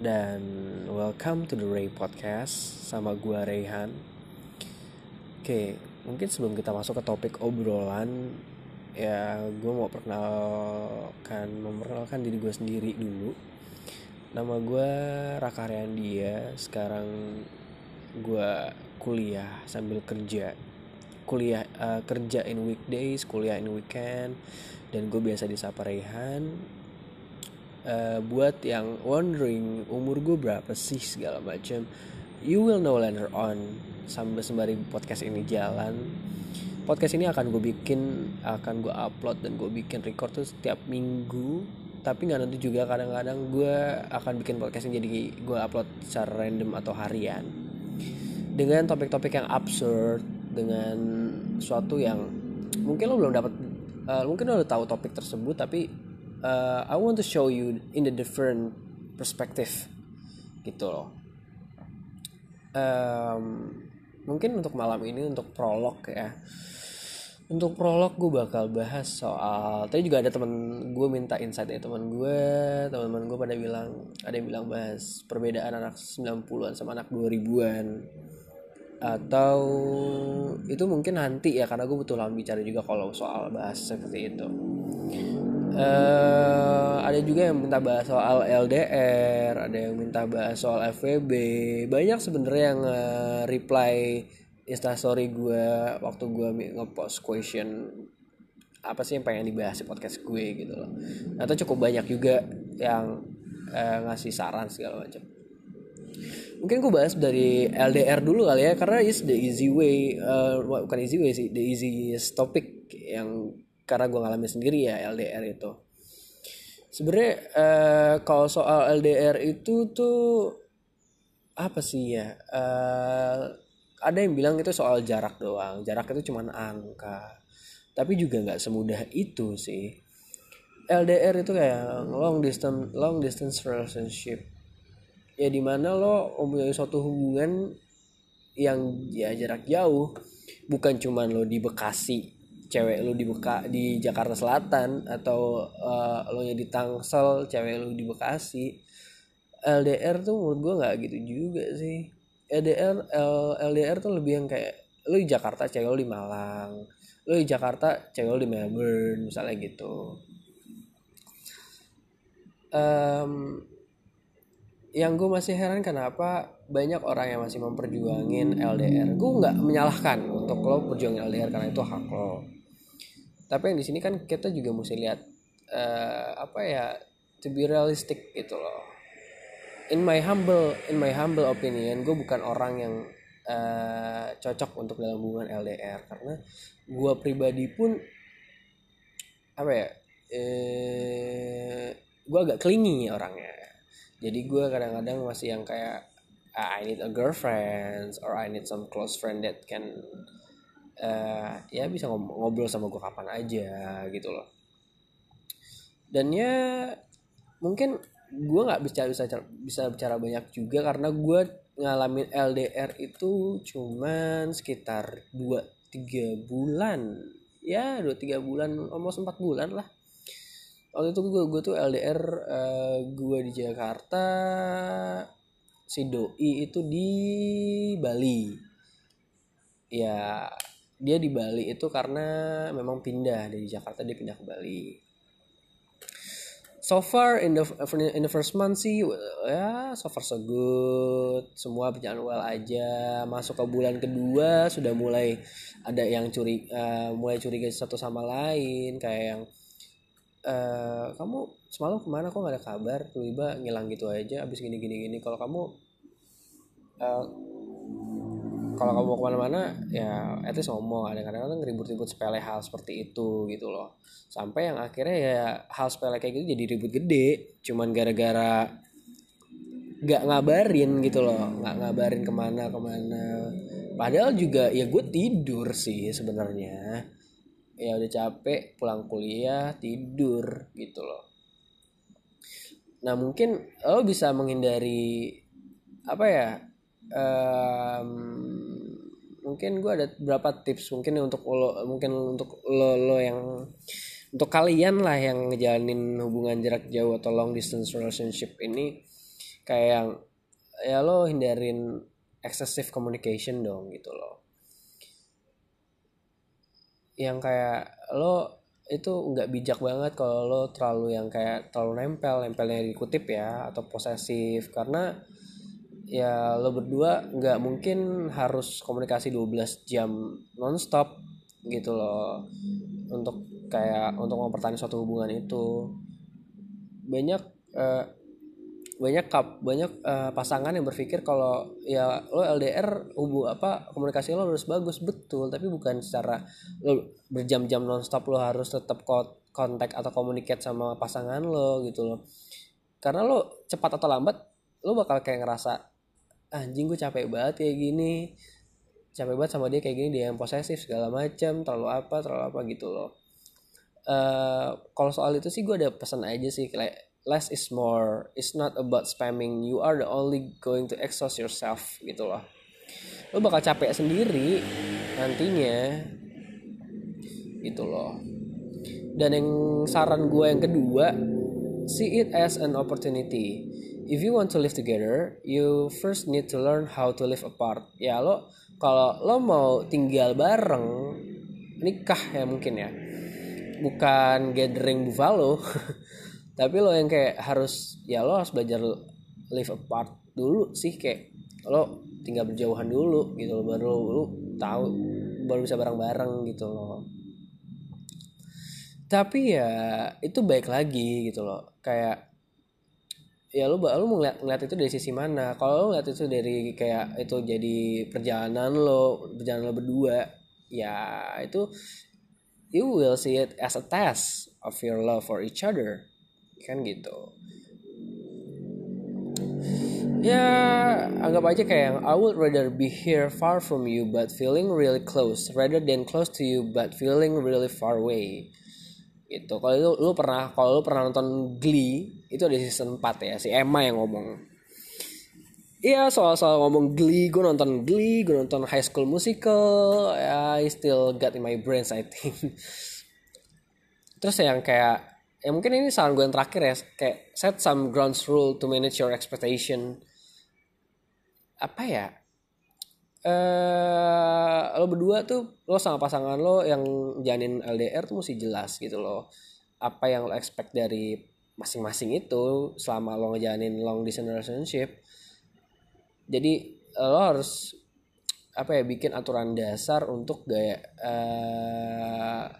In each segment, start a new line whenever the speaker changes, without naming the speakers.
dan welcome to the Ray Podcast sama gua Rayhan. Oke, mungkin sebelum kita masuk ke topik obrolan, ya gue mau perkenalkan memperkenalkan diri gue sendiri dulu. Nama gue Raka Riandia. Sekarang gue kuliah sambil kerja. Kuliah uh, kerja in weekdays, kuliah in weekend, dan gue biasa disapa Rayhan uh, buat yang wondering umur gue berapa sih segala macam you will know later on sambil sembari podcast ini jalan. Podcast ini akan gue bikin akan gue upload dan gue bikin record tuh setiap minggu. Tapi nggak nanti juga kadang-kadang gue akan bikin podcast ini jadi gue upload secara random atau harian. Dengan topik-topik yang absurd dengan suatu yang mungkin lo belum dapat uh, mungkin lo udah tahu topik tersebut tapi uh, I want to show you in the different perspective gitu loh. Um, mungkin untuk malam ini untuk prolog ya. Untuk prolog gue bakal bahas soal tadi juga ada teman gue minta insight ya teman gue teman-teman gue pada bilang ada yang bilang bahas perbedaan anak 90-an sama anak 2000-an atau itu mungkin nanti ya karena gue butuh lama bicara juga kalau soal bahas seperti itu uh, ada juga yang minta bahas soal LDR ada yang minta bahas soal FVB banyak sebenarnya yang uh, reply instastory gue waktu gue ngepost question apa sih yang pengen dibahas di podcast gue gitu loh. Atau cukup banyak juga yang uh, ngasih saran segala macam. Mungkin gue bahas dari LDR dulu kali ya karena is the easy way uh, bukan easy way sih the easiest topic yang karena gue ngalamin sendiri ya LDR itu. Sebenarnya uh, kalau soal LDR itu tuh apa sih ya uh, ada yang bilang itu soal jarak doang. Jarak itu cuma angka. Tapi juga nggak semudah itu sih. LDR itu kayak long distance long distance relationship. Ya di mana lo mempunyai suatu hubungan yang ya jarak jauh. Bukan cuman lo di Bekasi cewek lu di Beka di Jakarta Selatan atau uh, lo nya di Tangsel cewek lu di Bekasi LDR tuh menurut gue nggak gitu juga sih. LDR L, LDR tuh lebih yang kayak lu di Jakarta cewek lu di Malang lu di Jakarta cewek lu di Melbourne misalnya gitu. Um, yang gue masih heran kenapa banyak orang yang masih memperjuangin LDR gue nggak menyalahkan untuk lo perjuangin LDR karena itu hak lo tapi yang di sini kan kita juga mesti lihat uh, apa ya to be realistic gitu loh. In my humble in my humble opinion gue bukan orang yang uh, cocok untuk dalam hubungan LDR karena gue pribadi pun apa ya eh, gue agak clingy orangnya. Jadi gue kadang-kadang masih yang kayak ah, I need a girlfriend or I need some close friend that can uh, ya bisa ngobrol sama gue kapan aja gitu loh. Dan ya mungkin gue nggak bisa bisa bisa bicara banyak juga karena gue ngalamin LDR itu cuman sekitar 2-3 bulan. Ya 2-3 bulan almost 4 bulan lah. Waktu itu gue gue tuh LDR uh, eh, gue di Jakarta si doi itu di Bali. Ya dia di Bali itu karena memang pindah dari Jakarta dia pindah ke Bali. So far in the in the first month sih ya so far so good. Semua berjalan well aja. Masuk ke bulan kedua sudah mulai ada yang curi uh, mulai curiga satu sama lain. Kayak yang uh, kamu semalam ke mana? Kok gak ada kabar? Tiba-tiba ngilang gitu aja abis gini gini gini. Kalau kamu uh, kalau kamu mau ke mana-mana ya itu ngomong. Ada kadang-kadang ribut-ribut sepele hal seperti itu gitu loh. Sampai yang akhirnya ya hal sepele kayak gitu jadi ribut gede. Cuman gara-gara nggak ngabarin gitu loh. Nggak ngabarin ke mana ke mana. Padahal juga ya gue tidur sih sebenarnya. Ya udah capek pulang kuliah tidur gitu loh. Nah mungkin lo bisa menghindari apa ya um, mungkin gue ada beberapa tips mungkin untuk lo mungkin untuk lo lo yang untuk kalian lah yang ngejalanin hubungan jarak jauh atau long distance relationship ini kayak yang ya lo hindarin excessive communication dong gitu loh yang kayak lo itu nggak bijak banget kalau lo terlalu yang kayak terlalu nempel nempelnya dikutip ya atau posesif karena ya lo berdua nggak mungkin harus komunikasi 12 jam nonstop gitu loh. Untuk kayak untuk mempertahankan suatu hubungan itu. Banyak uh, banyak kap banyak uh, pasangan yang berpikir kalau ya lo LDR hubu apa komunikasi lo harus bagus. Betul tapi bukan secara lo berjam-jam nonstop lo harus tetap kontak atau komunikasi sama pasangan lo gitu loh. Karena lo cepat atau lambat lo bakal kayak ngerasa anjing gue capek banget kayak gini. Capek banget sama dia kayak gini dia yang posesif segala macam terlalu apa terlalu apa gitu loh. Uh, kalau soal itu sih gue ada pesan aja sih kayak less is more. It's not about spamming. You are the only going to exhaust yourself gitu loh. Lo bakal capek sendiri nantinya gitu loh. Dan yang saran gue yang kedua see it as an opportunity if you want to live together you first need to learn how to live apart. Ya lo kalau lo mau tinggal bareng nikah ya mungkin ya. Bukan gathering buffalo tapi lo yang kayak harus ya lo harus belajar live apart dulu sih kayak lo tinggal berjauhan dulu gitu lo baru lo tahu baru bisa bareng-bareng gitu loh tapi ya itu baik lagi gitu loh kayak ya lo lo mau ngeliat, ngeliat itu dari sisi mana? Kalau lo ngeliat itu dari kayak itu jadi perjalanan lo perjalanan lo berdua ya itu you will see it as a test of your love for each other. Kan gitu. Ya anggap aja kayak I would rather be here far from you but feeling really close rather than close to you but feeling really far away gitu. Kalau lu, lu pernah kalau lu pernah nonton Glee itu ada season 4 ya si Emma yang ngomong. Iya soal-soal ngomong Glee, gue nonton Glee, gue nonton High School Musical, I still got in my brains I think. Terus yang kayak ya mungkin ini saran gue yang terakhir ya kayak set some grounds rule to manage your expectation. Apa ya eh lo berdua tuh lo sama pasangan lo yang janin LDR tuh mesti jelas gitu loh. Apa yang lo expect dari masing-masing itu selama lo ngejalanin long distance relationship. Jadi lo harus apa ya bikin aturan dasar untuk gaya uh,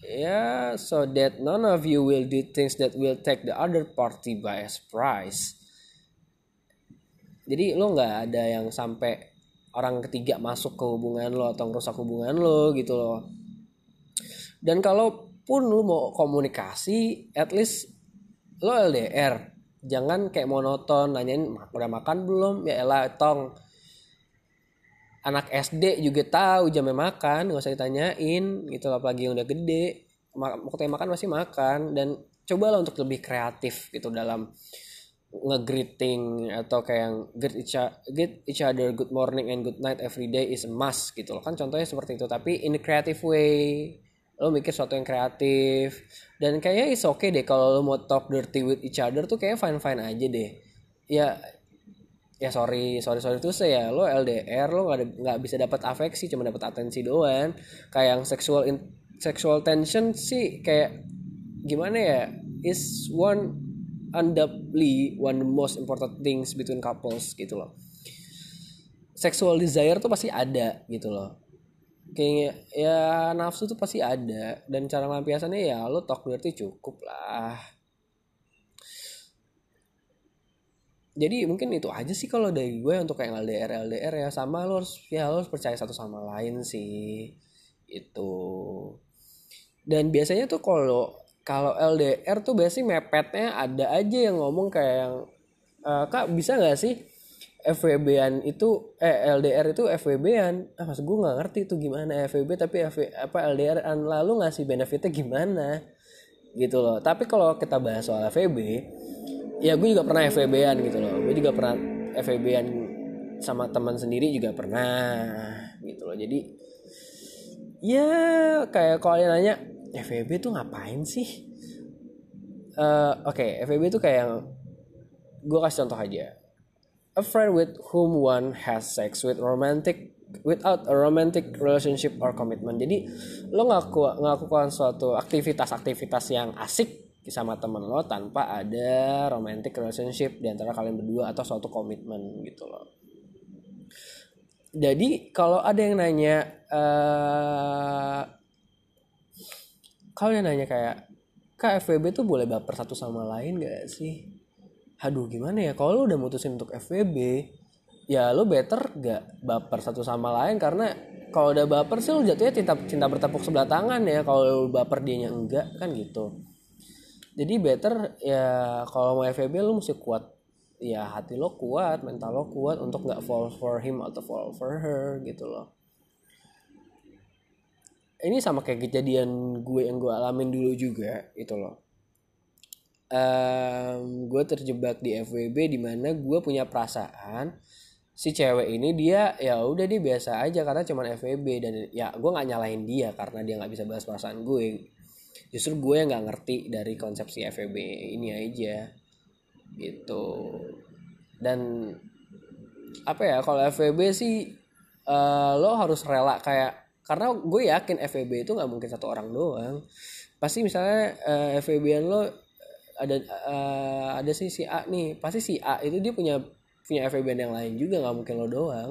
yeah so that none of you will do things that will take the other party by surprise. Jadi lo nggak ada yang sampai orang ketiga masuk ke hubungan lo atau merusak hubungan lo gitu loh. Dan kalaupun lo mau komunikasi at least lo LDR jangan kayak monoton nanyain udah makan belum? Ya elah tong. Anak SD juga tahu jamnya makan nggak usah ditanyain gitu apalagi yang udah gede. Waktu makan masih makan. Dan cobalah untuk lebih kreatif gitu dalam nge-greeting atau kayak greet each, greet each other good morning and good night every day is a must gitu loh. Kan contohnya seperti itu tapi in a creative way. Lo mikir sesuatu yang kreatif. Dan kayaknya is okay deh kalau lo mau talk dirty with each other tuh kayak fine fine aja deh. Ya ya sorry sorry sorry tuh saya lo LDR lo nggak nggak bisa dapat afeksi cuma dapat atensi doang. Kayak yang sexual in, sexual tension sih kayak gimana ya is one undoubtedly one the most important things between couples gitu loh. Sexual desire tuh pasti ada gitu loh. Kayaknya ya nafsu tuh pasti ada. Dan cara lampiasannya ya lo talk berarti cukup lah. Jadi mungkin itu aja sih kalau dari gue untuk kayak LDR LDR ya. Sama lo harus ya lo harus percaya satu sama lain sih. Itu. Dan biasanya tuh kalau kalau LDR tuh biasanya mepetnya ada aja yang ngomong kayak yang e, kak bisa nggak sih FWB-an itu eh LDR itu FWB-an ah mas gue nggak ngerti itu gimana FWB tapi FW, apa LDR-an lalu ngasih benefitnya gimana? Gitu loh. Tapi kalau kita bahas soal FWB ya gue juga pernah FVB-an gitu loh. Gue juga pernah FVB-an sama teman sendiri juga pernah gitu loh. Jadi ya kayak kalau nanya FVB tuh ngapain sih? Uh, oke okay, FVB tuh kayak yang gue kasih contoh aja. A friend with whom one has sex with romantic without a romantic relationship or commitment. Jadi lo ngaku ngakukan suatu aktivitas-aktivitas yang asik sama temen lo tanpa ada romantic relationship di antara kalian berdua atau suatu komitmen gitu loh. Jadi kalau ada yang nanya uh, kalau yang nanya kayak KFVB tuh boleh baper satu sama lain gak sih? Aduh gimana ya? Kalau lo udah mutusin untuk FWB ya lo better gak baper satu sama lain karena kalau udah baper sih lo jatuhnya cinta cinta bertepuk sebelah tangan ya. Kalau lo baper dianya enggak kan gitu. Jadi better ya kalau mau FWB lo mesti kuat. Ya hati lo kuat mental lo kuat untuk nggak fall for him atau fall for her gitu loh ini sama kayak kejadian gue yang gue alamin dulu juga itu loh. Um, gue terjebak di FWB di mana gue punya perasaan si cewek ini dia ya udah dia biasa aja karena cuma FWB dan ya gue nggak nyalain dia karena dia nggak bisa bahas perasaan gue. Justru gue nggak ngerti dari konsepsi FWB ini aja gitu. Dan apa ya kalau FWB sih uh, lo harus rela kayak karena gue yakin FWB itu nggak mungkin satu orang doang. Pasti misalnya uh, eh, FWB lo ada uh, ada sih si A nih. Pasti si A itu dia punya punya FVB yang lain juga nggak mungkin lo doang.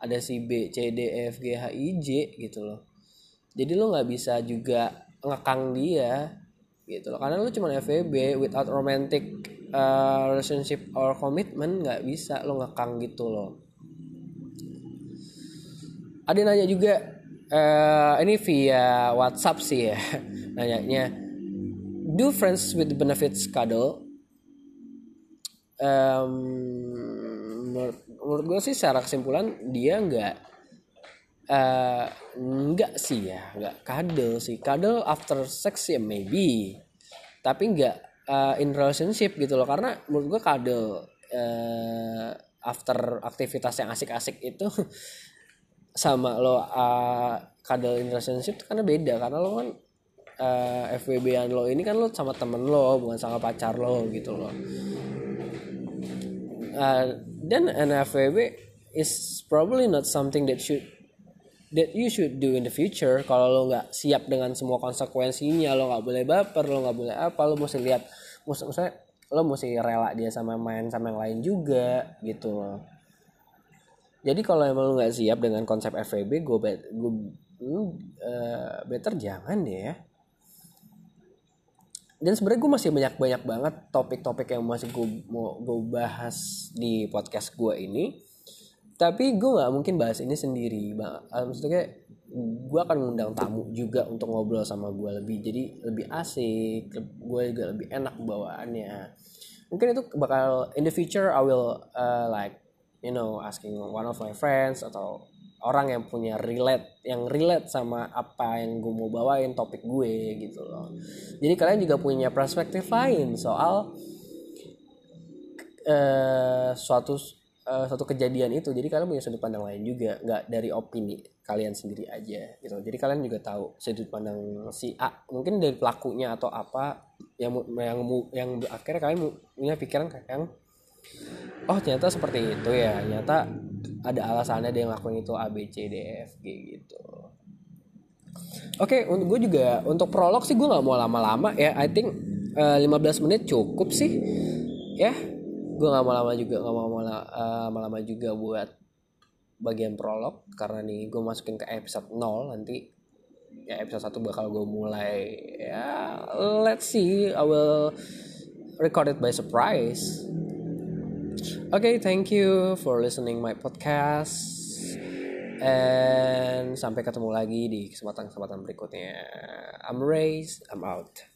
Ada si B C D E F G H I J gitu loh. Jadi lo nggak bisa juga ngekang dia gitu loh. Karena lo cuma FVB without romantic uh, relationship or commitment nggak bisa lo ngekang gitu loh. Ada nanya juga uh, ini via WhatsApp sih ya nanyanya. Do friends with benefits cuddle? Um, menurut, menurut gue sih secara kesimpulan dia nggak uh, nggak sih ya nggak cuddle sih. Cuddle after sex ya maybe. Tapi nggak uh, in relationship gitu loh. Karena menurut gue cuddle uh, after aktivitas yang asik-asik itu sama lo uh, cuddle in relationship karena beda. Karena lo kan uh, eh, FWB-an lo ini kan lo sama temen lo bukan sama pacar lo gitu loh. Uh, dan an FWB is probably not something that should that you should do in the future. Kalau lo nggak siap dengan semua konsekuensinya lo nggak boleh baper lo nggak boleh apa lo mesti lihat maksudnya lo mesti rela dia sama main sama yang lain juga gitu loh jadi kalau emang lo nggak siap dengan konsep FVB gue bet gue uh, better jangan deh ya. Dan sebenarnya gue masih banyak banyak banget topik-topik yang masih gue mau gue bahas di podcast gue ini. Tapi gue nggak mungkin bahas ini sendiri ah, maksudnya gue akan mengundang tamu juga untuk ngobrol sama gue lebih jadi lebih asik gue juga lebih enak bawaannya. Mungkin itu bakal in the future I will uh, like you know asking one of my friends atau orang yang punya relate yang relate sama apa yang gue mau bawain topik gue gitu loh. Jadi kalian juga punya perspektif lain soal uh, suatu uh, suatu kejadian itu. Jadi kalian punya sudut pandang lain juga nggak dari opini kalian sendiri aja gitu. Jadi kalian juga tahu sudut pandang si A mungkin dari pelakunya atau apa yang yang yang akhirnya kalian punya pikiran kayak yang oh ternyata seperti itu ya. Ternyata ada alasannya dia ngelakuin itu A B C D F G gitu. Oke, okay, untuk gue juga untuk prolog sih gue nggak mau lama-lama ya. I think uh, eh, 15 menit cukup sih. Ya, gue nggak mau lama juga nggak mau lama, uh, lama juga buat bagian prolog. Karena nih gue masukin ke episode 0 nanti. Ya episode 1 bakal gue mulai. Ya let's see. I will record it by surprise okay, thank you for listening my podcast. And sampai ketemu lagi di kesempatan-kesempatan berikutnya. I'm Ray, I'm out.